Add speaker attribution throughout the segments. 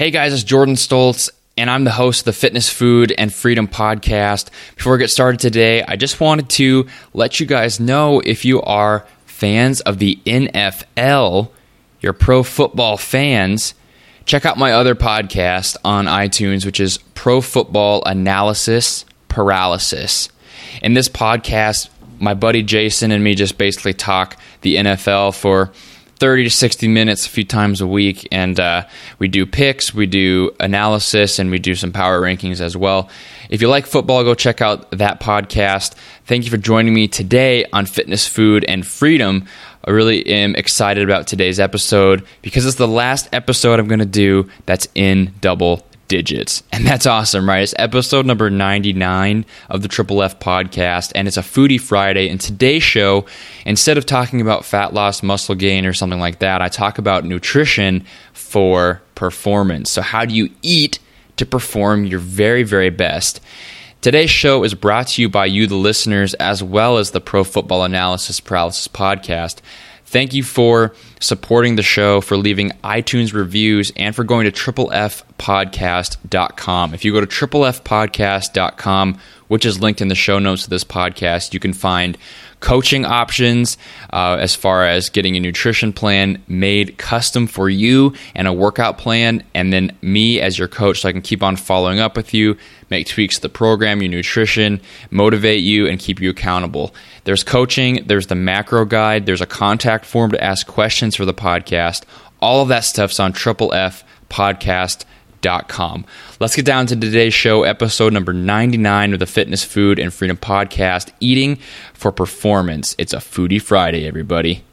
Speaker 1: Hey guys, it's Jordan Stoltz, and I'm the host of the Fitness, Food, and Freedom podcast. Before we get started today, I just wanted to let you guys know if you are fans of the NFL, you're pro football fans, check out my other podcast on iTunes, which is Pro Football Analysis Paralysis. In this podcast, my buddy Jason and me just basically talk the NFL for 30 to 60 minutes a few times a week. And uh, we do picks, we do analysis, and we do some power rankings as well. If you like football, go check out that podcast. Thank you for joining me today on Fitness, Food, and Freedom. I really am excited about today's episode because it's the last episode I'm going to do that's in double digits. And that's awesome, right? It's episode number 99 of the Triple F podcast, and it's a Foodie Friday. And today's show, instead of talking about fat loss, muscle gain, or something like that, I talk about nutrition for performance. So, how do you eat to perform your very, very best? Today's show is brought to you by you, the listeners, as well as the Pro Football Analysis Paralysis podcast. Thank you for supporting the show, for leaving iTunes reviews, and for going to triplefpodcast.com. If you go to triple F triplefpodcast.com, which is linked in the show notes of this podcast, you can find coaching options uh, as far as getting a nutrition plan made custom for you and a workout plan, and then me as your coach so I can keep on following up with you, make tweaks to the program, your nutrition, motivate you, and keep you accountable. There's coaching, there's the macro guide, there's a contact form to ask questions for the podcast. All of that stuff's on Triple F Let's get down to today's show, episode number 99 of the Fitness, Food, and Freedom Podcast Eating for Performance. It's a Foodie Friday, everybody.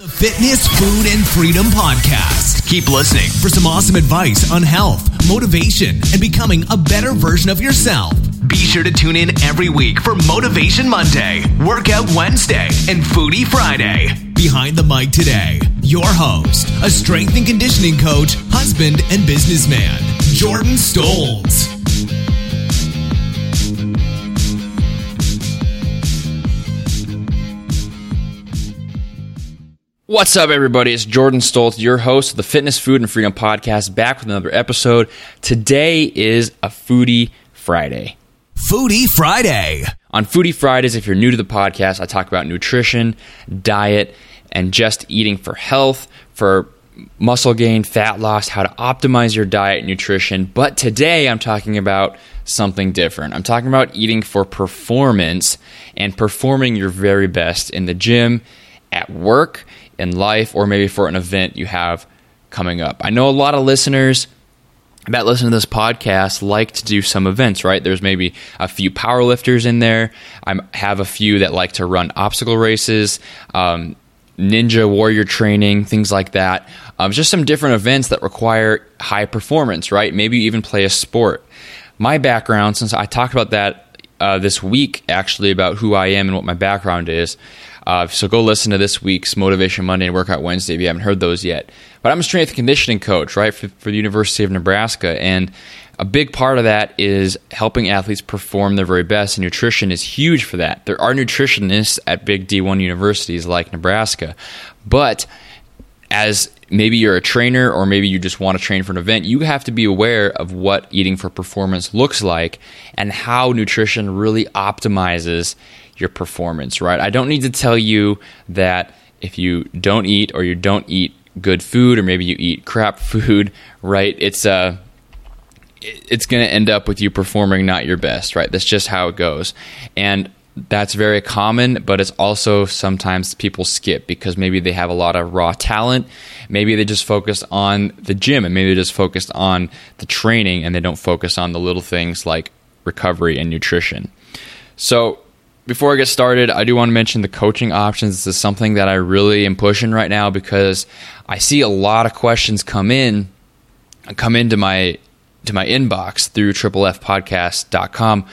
Speaker 2: The Fitness, Food, and Freedom Podcast. Keep listening for some awesome advice on health, motivation, and becoming a better version of yourself. Be sure to tune in every week for Motivation Monday, Workout Wednesday, and Foodie Friday. Behind the mic today, your host, a strength and conditioning coach, husband, and businessman, Jordan Stoltz.
Speaker 1: What's up, everybody? It's Jordan Stoltz, your host of the Fitness, Food, and Freedom Podcast, back with another episode. Today is a Foodie Friday.
Speaker 2: Foodie Friday.
Speaker 1: On Foodie Fridays, if you're new to the podcast, I talk about nutrition, diet, and just eating for health, for muscle gain, fat loss, how to optimize your diet and nutrition. But today I'm talking about something different. I'm talking about eating for performance and performing your very best in the gym, at work, in life, or maybe for an event you have coming up. I know a lot of listeners that listen to this podcast like to do some events, right? There's maybe a few powerlifters in there. I have a few that like to run obstacle races, um, ninja warrior training, things like that. Um, just some different events that require high performance, right? Maybe you even play a sport. My background, since I talked about that uh, this week, actually, about who I am and what my background is. Uh, so go listen to this week's Motivation Monday and Workout Wednesday if you haven't heard those yet. But I'm a strength conditioning coach, right, for, for the University of Nebraska. And a big part of that is helping athletes perform their very best, and nutrition is huge for that. There are nutritionists at big D1 universities like Nebraska, but as maybe you're a trainer or maybe you just want to train for an event, you have to be aware of what eating for performance looks like and how nutrition really optimizes your performance, right? I don't need to tell you that if you don't eat or you don't eat good food or maybe you eat crap food, right? It's uh it's going to end up with you performing not your best, right? That's just how it goes. And that's very common, but it's also sometimes people skip because maybe they have a lot of raw talent. Maybe they just focus on the gym and maybe they just focused on the training and they don't focus on the little things like recovery and nutrition. So, before I get started, I do want to mention the coaching options. This is something that I really am pushing right now because I see a lot of questions come in, come into my to my inbox through triplefpodcast.com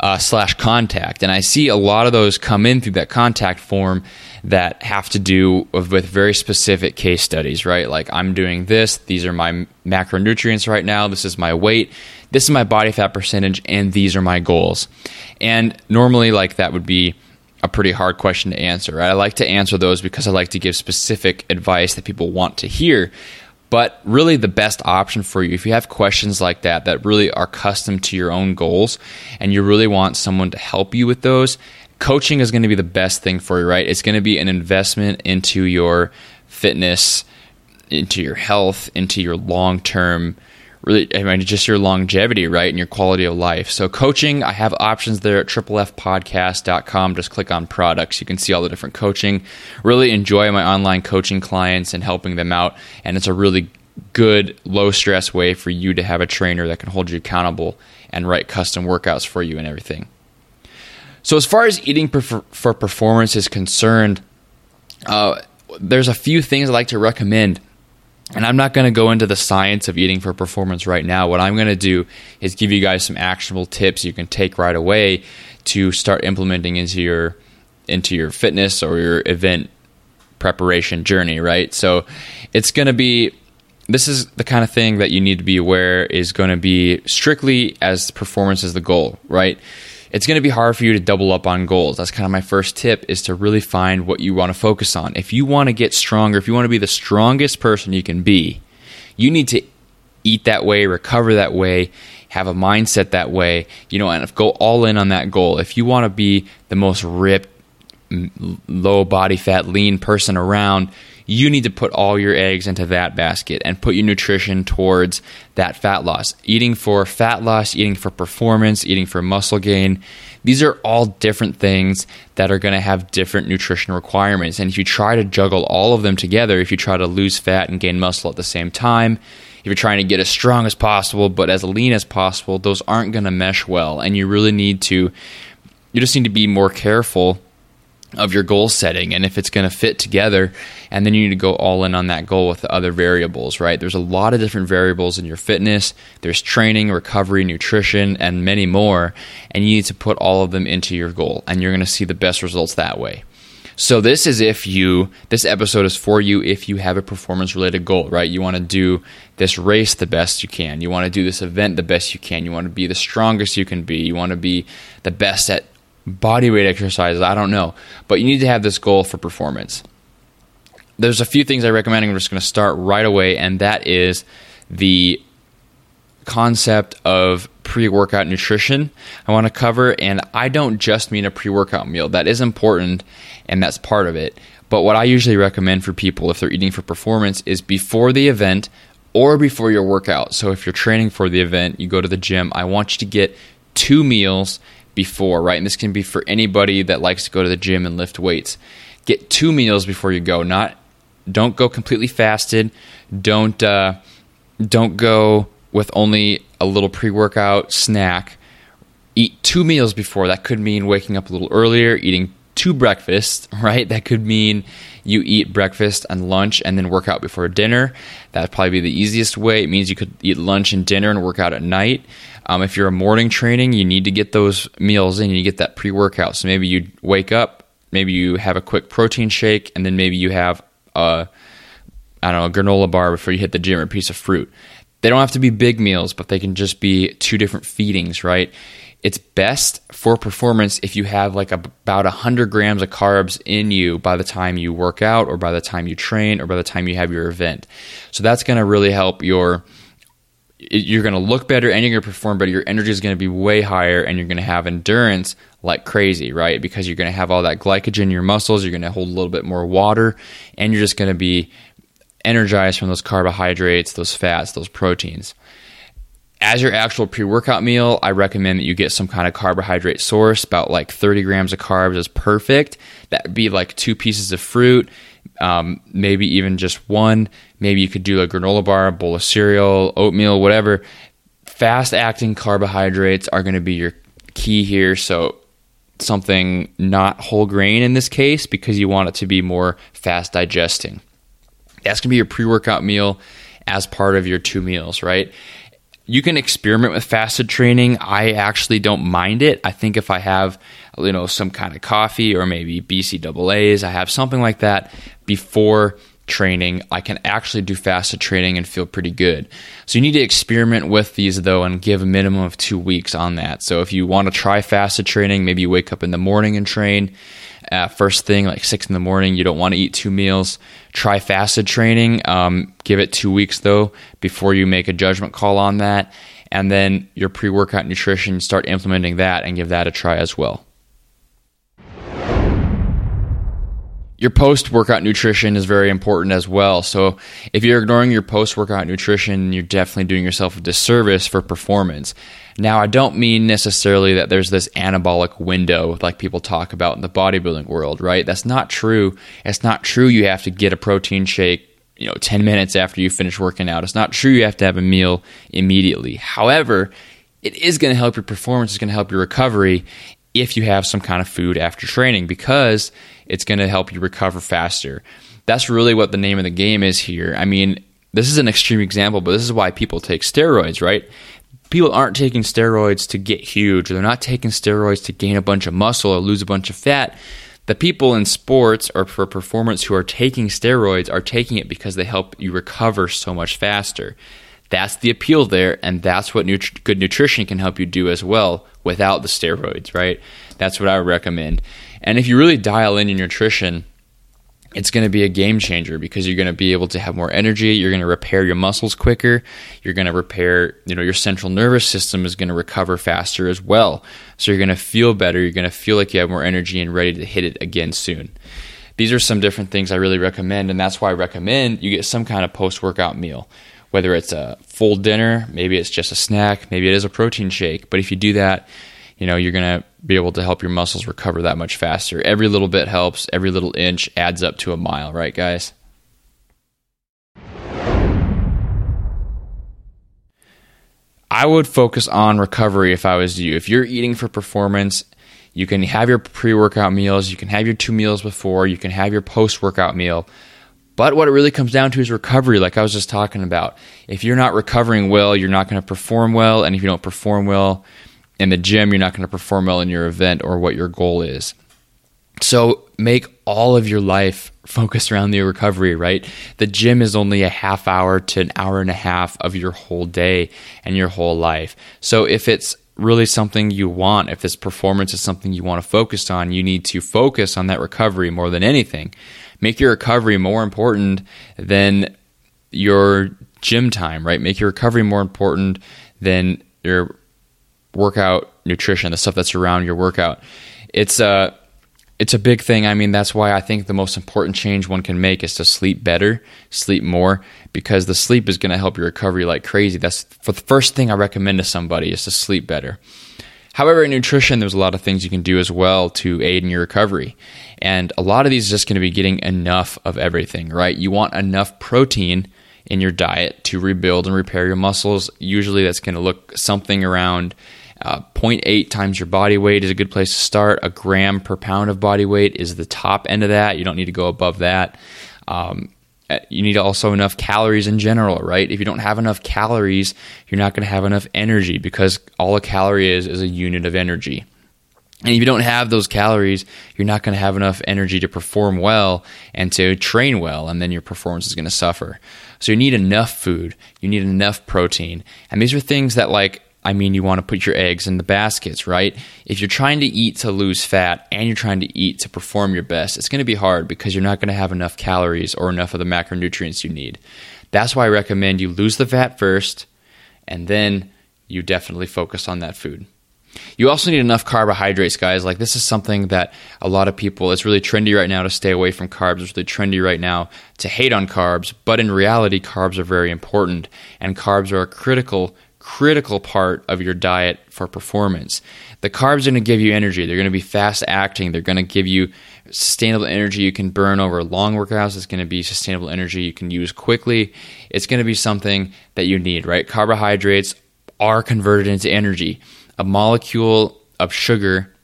Speaker 1: uh, slash contact, and I see a lot of those come in through that contact form that have to do with, very specific case studies, right? Like I'm doing this. These are my macronutrients right now. This is my weight. This is my body fat percentage, and these are my goals. And normally, like that would be a pretty hard question to answer. Right? I like to answer those because I like to give specific advice that people want to hear. But really, the best option for you, if you have questions like that that really are custom to your own goals and you really want someone to help you with those, coaching is going to be the best thing for you, right? It's going to be an investment into your fitness, into your health, into your long term really I mean just your longevity, right, and your quality of life. So coaching, I have options there at triplefpodcast.com. Just click on products. You can see all the different coaching. Really enjoy my online coaching clients and helping them out, and it's a really good low stress way for you to have a trainer that can hold you accountable and write custom workouts for you and everything. So as far as eating for performance is concerned, uh, there's a few things I like to recommend. And I'm not going to go into the science of eating for performance right now. What I'm going to do is give you guys some actionable tips you can take right away to start implementing into your into your fitness or your event preparation journey, right? So it's going to be this is the kind of thing that you need to be aware is going to be strictly as performance is the goal, right? It's going to be hard for you to double up on goals. That's kind of my first tip is to really find what you want to focus on. If you want to get stronger, if you want to be the strongest person you can be, you need to eat that way, recover that way, have a mindset that way, you know, and go all in on that goal. If you want to be the most ripped, low body fat, lean person around, you need to put all your eggs into that basket and put your nutrition towards that fat loss. Eating for fat loss, eating for performance, eating for muscle gain. These are all different things that are going to have different nutrition requirements. And if you try to juggle all of them together, if you try to lose fat and gain muscle at the same time, if you're trying to get as strong as possible but as lean as possible, those aren't going to mesh well. And you really need to, you just need to be more careful of your goal setting and if it's going to fit together and then you need to go all in on that goal with the other variables right? There's a lot of different variables in your fitness. There's training recovery nutrition and many more. And you need to put all of them into your goal. And you're going to see the best results that way. So this is if you this episode is for you if you have a performance related goal right? You want to do this race the best you can. You want to do this event the best you can. You want to be the strongest you can be. You want to be the best at body weight exercises, I don't know. But you need to have this goal for performance. There's a few things I recommend. I'm just going to start right away, and that is the concept of pre workout nutrition I want to cover. And I don't just mean a pre workout meal, that is important, and that's part of it. But what I usually recommend for people if they're eating for performance is before the event or before your workout. So if you're training for the event, you go to the gym, I want you to get two meals before, right? And this can be for anybody that likes to go to the gym and lift weights. Get two meals before you go. Not don't go completely fasted. Don't uh, don't go with only a little pre-workout snack. Eat two meals before. That could mean waking up a little earlier, eating two breakfasts, right? That could mean you eat breakfast and lunch and then work out before dinner. That'd probably be the easiest way. It means you could eat lunch and dinner and work out at night. Um, if you're a morning training, you need to get those meals in. You get that pre workout. So maybe you wake up, maybe you have a quick protein shake, and then maybe you have a I don't know a granola bar before you hit the gym or a piece of fruit. They don't have to be big meals, but they can just be two different feedings, right? It's best for performance if you have like about 100 grams of carbs in you by the time you work out or by the time you train or by the time you have your event. So that's going to really help your you're going to look better and you're going to perform better. Your energy is going to be way higher and you're going to have endurance like crazy, right? Because you're going to have all that glycogen in your muscles. You're going to hold a little bit more water and you're just going to be energized from those carbohydrates, those fats, those proteins. As your actual pre workout meal, I recommend that you get some kind of carbohydrate source. About like 30 grams of carbs is perfect. That would be like two pieces of fruit, um, maybe even just one. Maybe you could do a granola bar, a bowl of cereal, oatmeal, whatever. Fast acting carbohydrates are going to be your key here. So, something not whole grain in this case because you want it to be more fast digesting. That's going to be your pre workout meal as part of your two meals, right? You can experiment with fasted training. I actually don't mind it. I think if I have, you know, some kind of coffee or maybe BCAAs, I have something like that before training, I can actually do fasted training and feel pretty good. So you need to experiment with these though and give a minimum of two weeks on that. So if you want to try fasted training, maybe you wake up in the morning and train. Uh, first thing, like six in the morning. You don't want to eat two meals. Try fasted training. Um, give it two weeks though before you make a judgment call on that. And then your pre workout nutrition, start implementing that and give that a try as well. your post workout nutrition is very important as well. So if you're ignoring your post workout nutrition, you're definitely doing yourself a disservice for performance. Now, I don't mean necessarily that there's this anabolic window like people talk about in the bodybuilding world, right? That's not true. It's not true you have to get a protein shake, you know, 10 minutes after you finish working out. It's not true you have to have a meal immediately. However, it is going to help your performance, it's going to help your recovery if you have some kind of food after training because it's going to help you recover faster. That's really what the name of the game is here. I mean, this is an extreme example, but this is why people take steroids, right? People aren't taking steroids to get huge, or they're not taking steroids to gain a bunch of muscle or lose a bunch of fat. The people in sports or for performance who are taking steroids are taking it because they help you recover so much faster. That's the appeal there, and that's what good nutrition can help you do as well without the steroids, right? That's what I would recommend. And if you really dial in your nutrition, it's going to be a game changer because you're going to be able to have more energy you're going to repair your muscles quicker you're going to repair you know your central nervous system is going to recover faster as well. So you're going to feel better you're going to feel like you have more energy and ready to hit it again soon. These are some different things i really recommend and that's why i recommend you get some kind of post workout meal. Whether it's a full dinner maybe it's just a snack maybe it is a protein shake but if you do that you know you're going to be able to help your muscles recover that much faster every little bit helps every little inch adds up to a mile right guys i would focus on recovery if i was you if you're eating for performance you can have your pre-workout meals you can have your two meals before you can have your post-workout meal but what it really comes down to is recovery, like I was just talking about. If you're not recovering well, you're not going to perform well. And if you don't perform well, in the gym, you're not going to perform well in your event or what your goal is. So make all of your life focus around the recovery, right? The gym is only a half hour to an hour and a half of your whole day and your whole life. So if it's really something you want, if this performance is something you want to focus on, you need to focus on that recovery more than anything. Make your recovery more important than your gym time, right? Make your recovery more important than your workout nutrition, the stuff that's around your workout. It's a it's a big thing. I mean, that's why I think the most important change one can make is to sleep better, sleep more, because the sleep is going to help your recovery like crazy. That's for the first thing I recommend to somebody is to sleep better. However, in nutrition, there's a lot of things you can do as well to aid in your recovery. And a lot of these is just going to be getting enough of everything, right? You want enough protein in your diet to rebuild and repair your muscles. Usually that's going to look something around uh, 0.8 times your body weight is a good place to start. A gram per pound of body weight is the top end of that. You don't need to go above that. Um, uh, you need also enough calories in general, right? If you don't have enough calories, you're not going to have enough energy because all a calorie is is a unit of energy. And if you don't have those calories, you're not going to have enough energy to perform well and to train well, and then your performance is going to suffer. So you need enough food, you need enough protein. And these are things that, like, I mean, you want to put your eggs in the baskets, right? If you're trying to eat to lose fat and you're trying to eat to perform your best, it's going to be hard because you're not going to have enough calories or enough of the macronutrients you need. That's why I recommend you lose the fat first and then you definitely focus on that food. You also need enough carbohydrates, guys. Like this is something that a lot of people, it's really trendy right now to stay away from carbs. It's really trendy right now to hate on carbs. But in reality, carbs are very important and carbs are a critical critical part of your diet for performance. The carbs are going to give you energy. They're going to be fast acting. They're going to give you sustainable energy you can burn over long workouts. It's going to be sustainable energy you can use quickly. It's going to be something that you need, right? Carbohydrates are converted into energy. A molecule of sugar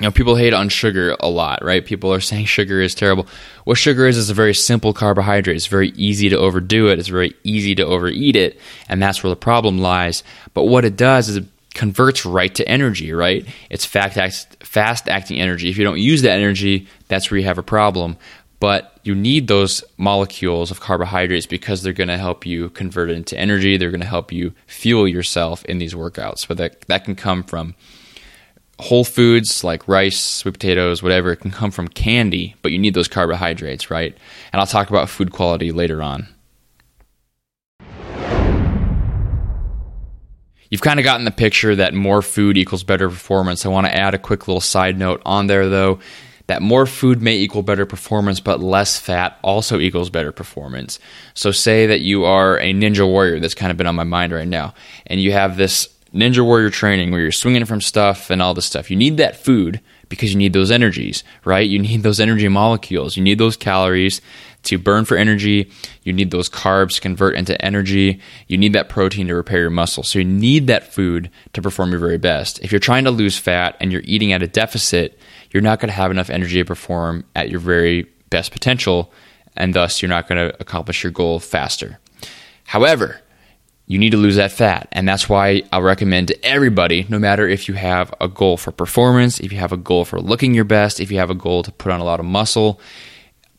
Speaker 1: you know, people hate on sugar a lot, right? People are saying sugar is terrible. What sugar is is a very simple carbohydrate. It's very easy to overdo it. It's very easy to overeat it, and that's where the problem lies. But what it does is it converts right to energy, right? It's fast acting energy. If you don't use that energy, that's where you have a problem. But you need those molecules of carbohydrates because they're going to help you convert it into energy. They're going to help you fuel yourself in these workouts. But that, that can come from whole foods like rice, sweet potatoes, whatever, it can come from candy, but you need those carbohydrates, right? And I'll talk about food quality later on. You've kind of gotten the picture that more food equals better performance. I want to add a quick little side note on there, though, that more food may equal better performance, but less fat also equals better performance. So, say that you are a ninja warrior, that's kind of been on my mind right now, and you have this ninja warrior training where you're swinging from stuff and all this stuff. You need that food because you need those energies, right? You need those energy molecules. You need those calories to burn for energy. You need those carbs to convert into energy. You need that protein to repair your muscles. So you need that food to perform your very best. If you're trying to lose fat and you're eating at a deficit, you're not going to have enough energy to perform at your very best potential, and thus you're not going to accomplish your goal faster. However, you need to lose that fat. And that's why I'll recommend to everybody, no matter if you have a goal for performance, if you have a goal for looking your best, if you have a goal to put on a lot of muscle,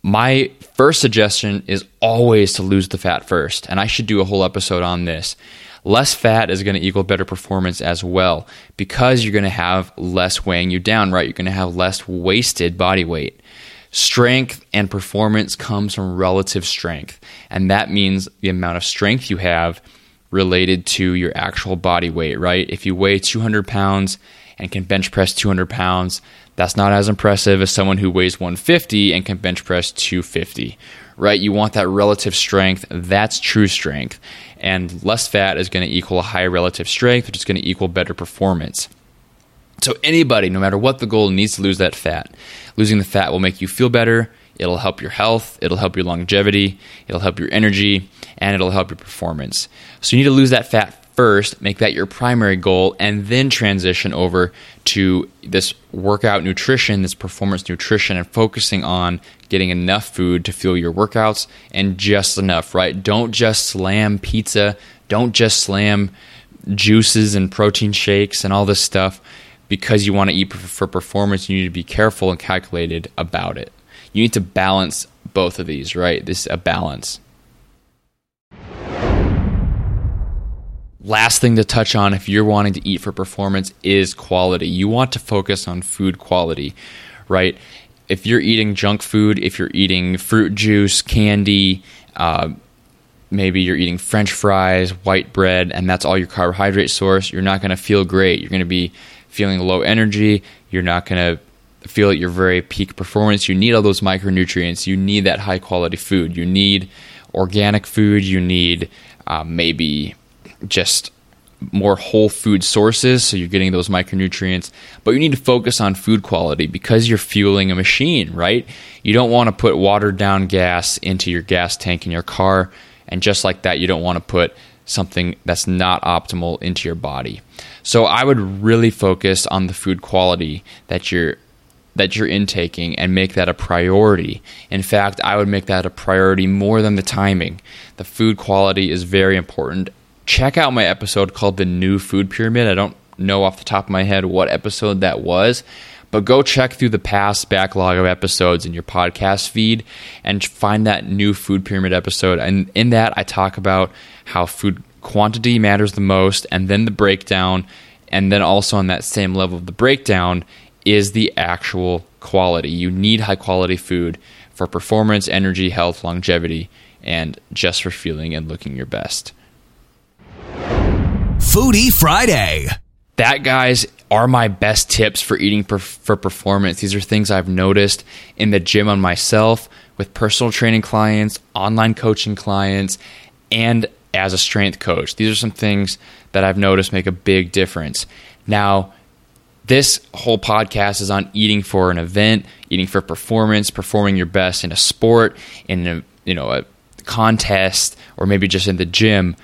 Speaker 1: my first suggestion is always to lose the fat first. And I should do a whole episode on this. Less fat is going to equal better performance as well because you're going to have less weighing you down, right? You're going to have less wasted body weight. Strength and performance comes from relative strength. And that means the amount of strength you have related to your actual body weight, right? If you weigh 200 pounds and can bench press 200 pounds, that's not as impressive as someone who weighs 150 and can bench press 250, right? You want that relative strength. That's true strength. And less fat is going to equal a higher relative strength, which is going to equal better performance. So, anybody, no matter what the goal, needs to lose that fat. Losing the fat will make you feel better. It'll help your health, it'll help your longevity, it'll help your energy, and it'll help your performance. So you need to lose that fat first, make that your primary goal, and then transition over to this workout nutrition, this performance nutrition, and focusing on getting enough food to fuel your workouts and just enough, right? Don't just slam pizza, don't just slam juices and protein shakes and all this stuff because you want to eat for performance. You need to be careful and calculated about it you need to balance both of these, right? This is a balance. Last thing to touch on if you're wanting to eat for performance is quality. You want to focus on food quality, right? If you're eating junk food, if you're eating fruit juice, candy, uh, maybe you're eating french fries, white bread, and that's all your carbohydrate source, you're not going to feel great. You're going to be feeling low energy. You're not going to feel at your very peak performance, you need all those micronutrients. You need that high quality food. You need organic food. You need uh, maybe just more whole food sources so you're getting those micronutrients but you need to focus on food quality because you're fueling a machine right you don't want to put watered down gas into your gas tank in your car and just like that you don't want to put something that's not optimal into your body so i would really focus on the food quality that you're that you're intaking and make that a priority. In fact, I would make that a priority more than the timing. The food quality is very important. Check out my episode called The New Food Pyramid. I don't know off the top of my head what episode that was, but go check through the past backlog of episodes in your podcast feed and find that new food pyramid episode. And in that, I talk about how food quantity matters the most, and then the breakdown. And then also on that same level of the breakdown is the actual quality. You need high quality food for performance, energy, health, longevity, and just for feeling and looking your best.
Speaker 2: Foodie Friday.
Speaker 1: That, guys, are my best tips for eating per- for performance. These are things I've noticed in the gym on myself, with personal training clients, online coaching clients, and as a strength coach. These are some things that I've noticed make a big difference. Now, this whole podcast is on eating for an event, eating for performance, performing your best in a sport, in a you know a contest, or maybe just in the gym.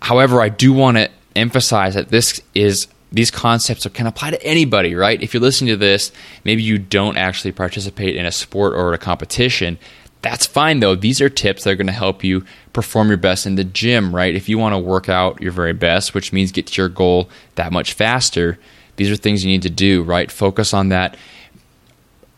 Speaker 1: However, I do want to emphasize that this is these concepts can apply to anybody, right? If you're listening to this, maybe you don't actually participate in a sport or a competition. That's fine though. These are tips that are going to help you perform your best in the gym, right? If you want to work out your very best, which means get to your goal that much faster, these are things you need to do, right? Focus on that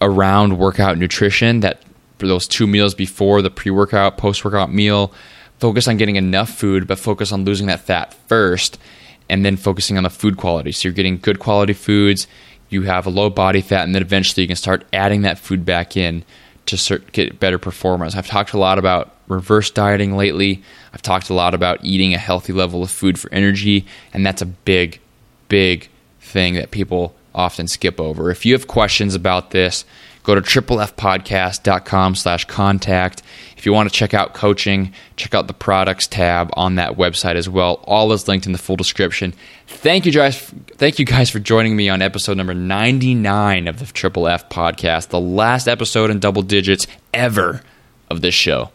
Speaker 1: around workout nutrition, that for those two meals before the pre workout, post workout meal. Focus on getting enough food, but focus on losing that fat first and then focusing on the food quality. So you're getting good quality foods, you have a low body fat, and then eventually you can start adding that food back in to get better performance. I've talked a lot about reverse dieting lately. I've talked a lot about eating a healthy level of food for energy, and that's a big, big thing that people often skip over. If you have questions about this, go to triplefpodcast.com slash contact. If you want to check out coaching, check out the products tab on that website as well. All is linked in the full description. Thank you guys thank you guys for joining me on episode number 99 of the Triple F podcast, the last episode in double digits ever of this show.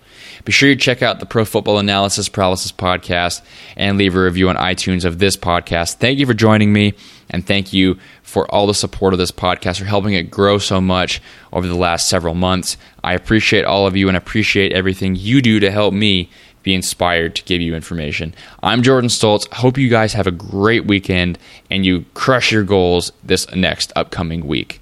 Speaker 1: Be sure you check out the Pro Football Analysis Paralysis podcast and leave a review on iTunes of this podcast. Thank you for joining me, and thank you for all the support of this podcast, for helping it grow so much over the last several months. I appreciate all of you and appreciate everything you do to help me be inspired to give you information. I'm Jordan Stoltz. Hope you guys have a great weekend and you crush your goals this next upcoming week.